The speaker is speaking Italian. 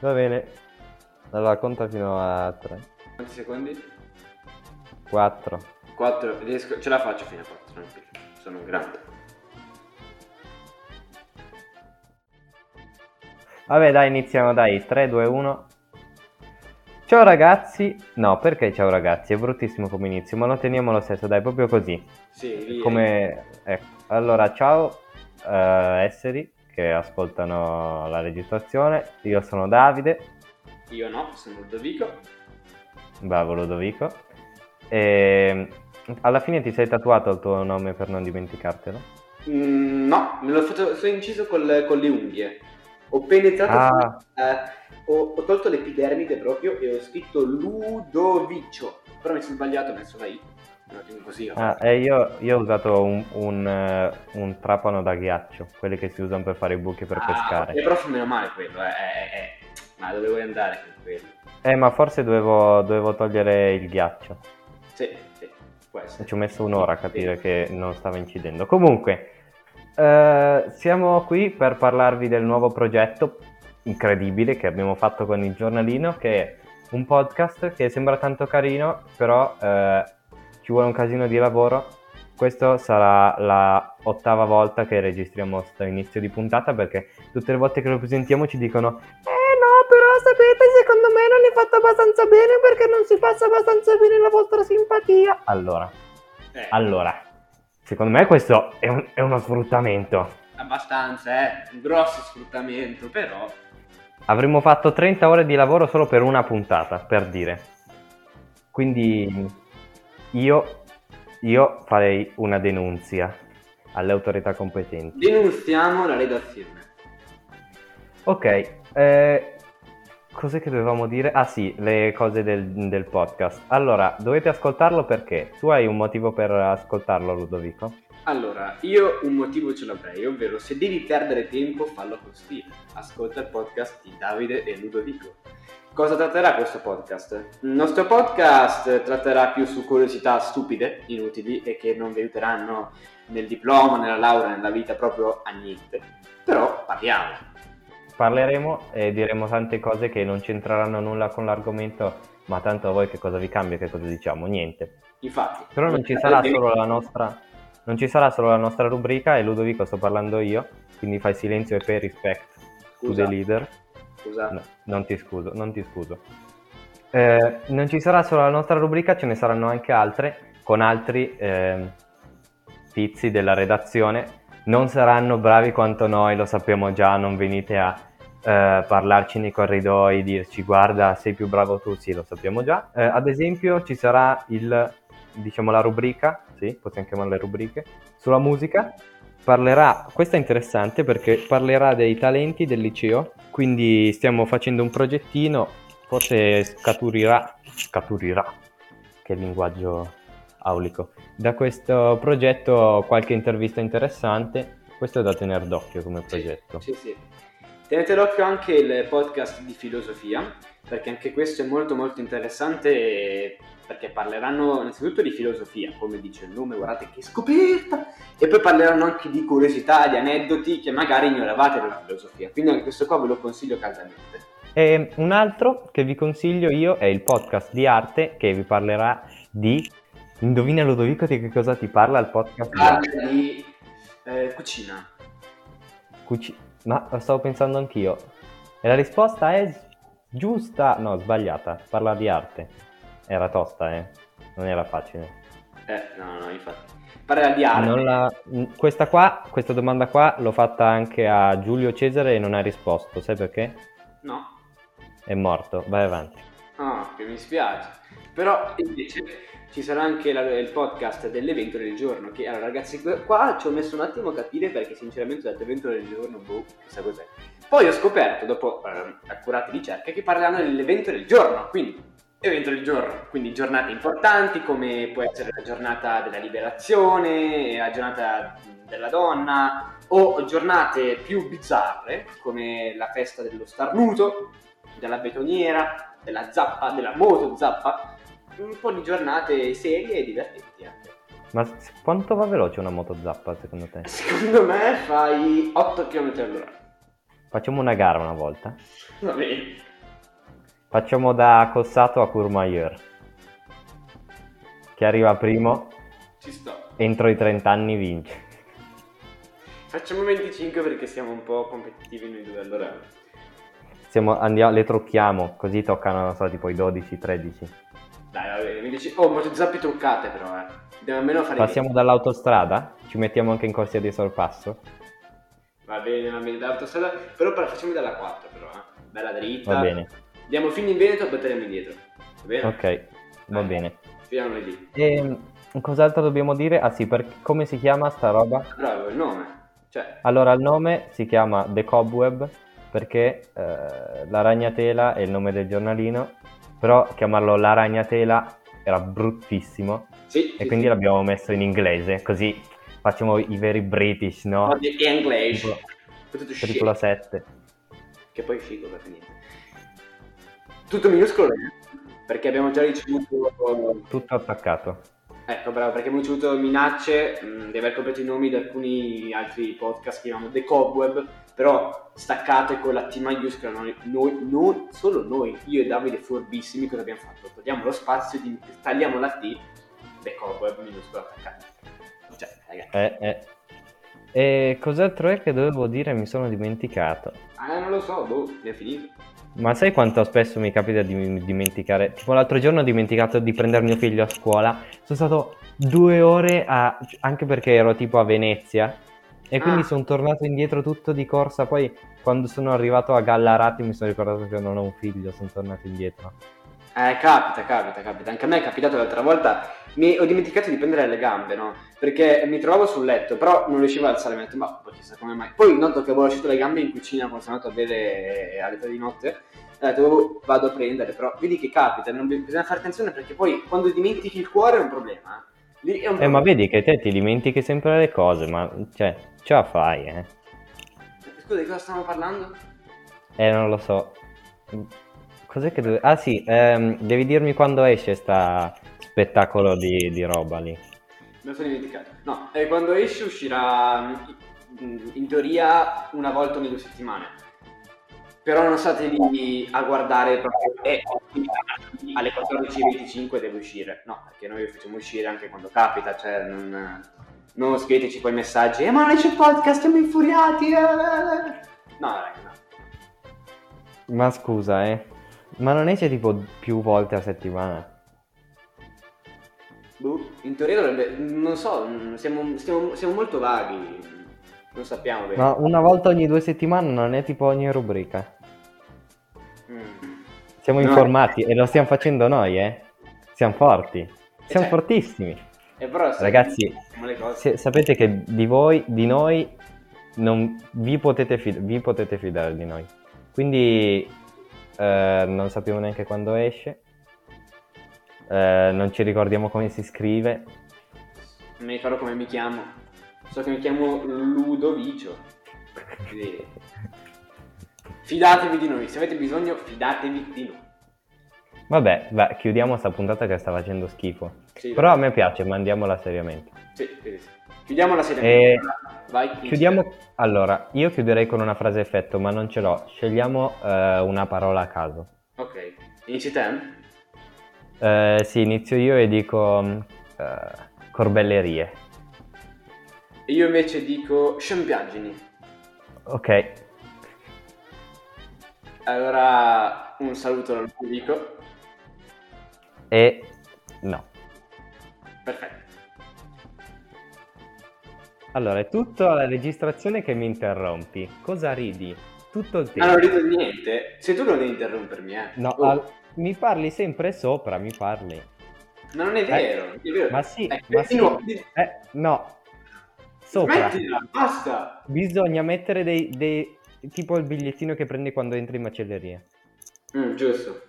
Va bene. Allora conta fino a 3. Quanti secondi? 4. 4. Riesco... Ce la faccio fino a 4, tranquillo. Sono un grande. Vabbè dai, iniziamo dai. 3, 2, 1. Ciao ragazzi. No, perché ciao ragazzi? È bruttissimo come inizio, ma lo teniamo lo stesso, dai, proprio così. Sì. Come... Ecco. Allora, ciao eh, esseri che ascoltano la registrazione. Io sono Davide. Io no, sono Ludovico. Bravo Ludovico. E alla fine ti sei tatuato il tuo nome per non dimenticartelo? Mm, no, me l'ho fatto, sono inciso col- con le unghie. Ho penetrato, Ah. su- eh, ho, ho tolto l'epidermide proprio e ho scritto Ludovicio. Però mi sono sbagliato, ho messo la I. Così. Ah, e io, io ho usato un, un, eh, un trapano da ghiaccio, quelli che si usano per fare i buchi per Ah, pescare. ok, però meno male quello, eh, eh, eh. Ma dove vuoi andare con quello? Eh, ma forse dovevo, dovevo togliere il ghiaccio. Sì, sì, può essere. Ci ho messo un'ora a capire che non stava incidendo. Comunque, eh, siamo qui per parlarvi del nuovo progetto incredibile che abbiamo fatto con il giornalino, che è un podcast che sembra tanto carino, però eh, ci vuole un casino di lavoro. Questa sarà la ottava volta che registriamo questo inizio di puntata perché tutte le volte che lo presentiamo ci dicono Eh no, però sapete, secondo me non è fatto abbastanza bene perché non si passa abbastanza bene la vostra simpatia. Allora, Eh, allora, secondo me questo è, un- è uno sfruttamento. abbastanza, eh. Un grosso sfruttamento, però. Avremmo fatto 30 ore di lavoro solo per una puntata, per dire. Quindi io, io farei una denunzia alle autorità competenti. Denunziamo la redazione. Ok, eh, cos'è che dovevamo dire? Ah sì, le cose del, del podcast. Allora, dovete ascoltarlo perché? Tu hai un motivo per ascoltarlo, Ludovico? Allora, io un motivo ce l'avrei, ovvero se devi perdere tempo, fallo con stile. Ascolta il podcast di Davide e Ludovico. Cosa tratterà questo podcast? Il nostro podcast tratterà più su curiosità stupide, inutili e che non vi aiuteranno nel diploma, nella laurea, nella vita proprio a niente. Però parliamo. Parleremo e diremo tante cose che non c'entreranno nulla con l'argomento, ma tanto a voi che cosa vi cambia, che cosa diciamo? Niente. Infatti, Però non ci sarà solo la nostra, non ci sarà solo la nostra rubrica e Ludovico sto parlando io, quindi fai silenzio e pay respect to Scusa, the leader. Scusa. No, non ti scuso, non ti scuso. Eh, non ci sarà solo la nostra rubrica, ce ne saranno anche altre con altri ehm, tizi della redazione. Non saranno bravi quanto noi, lo sappiamo già, non venite a eh, parlarci nei corridoi, dirci guarda sei più bravo tu, sì lo sappiamo già. Eh, ad esempio ci sarà il, diciamo la rubrica, sì, possiamo chiamarle rubriche, sulla musica. Parlerà, questa è interessante perché parlerà dei talenti del liceo, quindi stiamo facendo un progettino, forse scaturirà, scaturirà, che linguaggio aulico, da questo progetto qualche intervista interessante, questo è da tenere d'occhio come progetto. Sì, sì. Tenete d'occhio anche il podcast di filosofia, perché anche questo è molto molto interessante perché parleranno innanzitutto di filosofia, come dice il nome, guardate che scoperta, e poi parleranno anche di curiosità, di aneddoti che magari ignoravate della filosofia, quindi anche questo qua ve lo consiglio caldamente. E un altro che vi consiglio io è il podcast di arte che vi parlerà di... Indovina Ludovico di che cosa ti parla il podcast di arte? Parla di eh, cucina. Cuci- Ma stavo pensando anch'io. E la risposta è giusta. No, sbagliata. Parla di arte. Era tosta, eh. Non era facile. Eh, no, no, infatti. Parla di arte. La- Questa qua, questa domanda qua l'ho fatta anche a Giulio Cesare e non ha risposto. Sai perché? No. È morto. Vai avanti. Ah, che mi spiace. Però invece ci sarà anche la- il podcast dell'evento del giorno. Che allora, ragazzi, qua ci ho messo un attimo a capire perché, sinceramente, ho detto evento del giorno, boh, chissà cos'è. Poi ho scoperto, dopo ehm, accurate ricerche, che parleranno dell'evento del giorno. Quindi, evento del giorno, quindi giornate importanti come può essere la giornata della liberazione, la giornata della donna, o giornate più bizzarre come la festa dello starnuto, della betoniera, della zappa, della moto zappa, un po' di giornate serie e divertenti anche. Ma quanto va veloce una moto zappa secondo te? Secondo me fai 8 km all'ora. Facciamo una gara una volta. Va bene. Facciamo da Cossato a Courmayeur. Chi arriva primo, Ci sto. entro i 30 anni vince. Facciamo 25 perché siamo un po' competitivi noi due allora. Siamo- andiamo- le trucchiamo, così toccano, non so, tipo i 12, 13. Dai, va bene, mi dici... Oh, molte zappe truccate però, eh. Dobbiamo almeno fare... Passiamo dall'autostrada? Ci mettiamo anche in corsia di sorpasso? Va bene, va bene, dall'autostrada. Però facciamo dalla 4 però, eh. Bella dritta. Va bene. Andiamo fino in Veneto e poi torniamo indietro. Va bene? Ok, va bene. Finiamo lì. E cos'altro dobbiamo dire? Ah sì, per come si chiama sta roba? Bravo, il nome. Cioè, Allora, il nome si chiama The Cobweb perché eh, la ragnatela è il nome del giornalino, però chiamarlo la ragnatela era bruttissimo sì. e quindi l'abbiamo messo in inglese, così facciamo i veri British, no? Di English. Tipo- Tutto Triplo shit. 7. Che poi è figo per finire. Tutto minuscolo, eh? Perché abbiamo già ricevuto... Tutto attaccato. Ecco, bravo, perché abbiamo ricevuto minacce mh, di aver copiato i nomi di alcuni altri podcast che chiamiamo The Cobweb, però staccate con la T maiuscola, noi, noi, non solo noi, io e Davide furbissimi, cosa abbiamo fatto? Togliamo lo spazio, di- tagliamo la T, The Cobweb minuscola attaccata. Cioè, ragazzi, Eh, eh. E cos'altro è che dovevo dire? Mi sono dimenticato. ah, non lo so, boh, è finito. Ma sai quanto spesso mi capita di dimenticare? Tipo l'altro giorno ho dimenticato di prendere mio figlio a scuola. Sono stato due ore a... anche perché ero tipo a Venezia. E quindi Ah. sono tornato indietro tutto di corsa. Poi quando sono arrivato a Gallarati mi sono ricordato che non ho un figlio, sono tornato indietro. Eh, capita, capita, capita. Anche a me è capitato l'altra volta. Mi ho dimenticato di prendere le gambe, no? Perché mi trovavo sul letto, però non riuscivo a alzare. Mi ho detto, ma poi chissà come mai. Poi noto che avevo lasciato le gambe in cucina quando sono andato a bere alle tre di notte. Ho detto, "Oh, vado a prendere, però vedi che capita, non bi- bisogna fare attenzione perché poi quando dimentichi il cuore è un problema. eh. È un Eh, ma problema. vedi che te ti dimentichi sempre le cose, ma cioè, ce la fai, eh? Scusa, di cosa stiamo parlando? Eh, non lo so. Cos'è che deve... Ah sì, ehm, devi dirmi quando esce sta spettacolo di, di roba lì. Me lo sono dimenticato. No, eh, quando esce uscirà mm, in teoria una volta ogni due settimane. Però non state lì a guardare proprio e alle 14.25 deve uscire. No, perché noi lo facciamo uscire anche quando capita, cioè non, non scriveteci poi messaggi, eh ma non esce il podcast, siamo infuriati. eh." No, raga, no. Ma scusa, eh. Ma non esce tipo più volte a settimana? Boh, in teoria dovrebbe, non so, siamo, stiamo- siamo molto vaghi, non sappiamo bene. Ma una volta ogni due settimane non è tipo ogni rubrica. Mm. Siamo No. informati e lo stiamo facendo noi, eh. Siamo forti. Siamo cioè- fortissimi. E Ragazzi. Se- sapete che di voi, di noi, non vi potete, fid- vi potete fidare di noi. Quindi eh, non sappiamo neanche quando esce. Eh, non ci ricordiamo come si scrive. Non mi ricordo come mi chiamo. So che mi chiamo Ludovicio. Quindi, Fidatevi di noi, se avete bisogno fidatevi di noi. Vabbè, va, chiudiamo sta puntata che sta facendo schifo. Sì, Però a me piace, mandiamola seriamente. Sì, sì, sì. Chiudiamo la serie. E- Vai. Chiudiamo. Allora, io chiuderei con una frase effetto, ma non ce l'ho. Scegliamo eh, una parola a caso. Ok. Inizi te? Eh, sì, inizio io e dico mm, eh, corbellerie. E io invece dico scempiaggini. Ok, Allora un saluto al pubblico. e no. Perfetto. Allora, è tutto alla registrazione che mi interrompi. Cosa ridi? Tutto il Ah, non tempo. rido niente. Se tu non devi interrompermi, eh. No, Oh, al- mi parli sempre sopra, mi parli. Ma non è vero, non è vero. Ma sì, Eh, ma sì. di- Eh, no. Sopra. Smettila, basta. Bisogna mettere dei, dei... tipo il bigliettino che prendi quando entri in macelleria. Mm, giusto.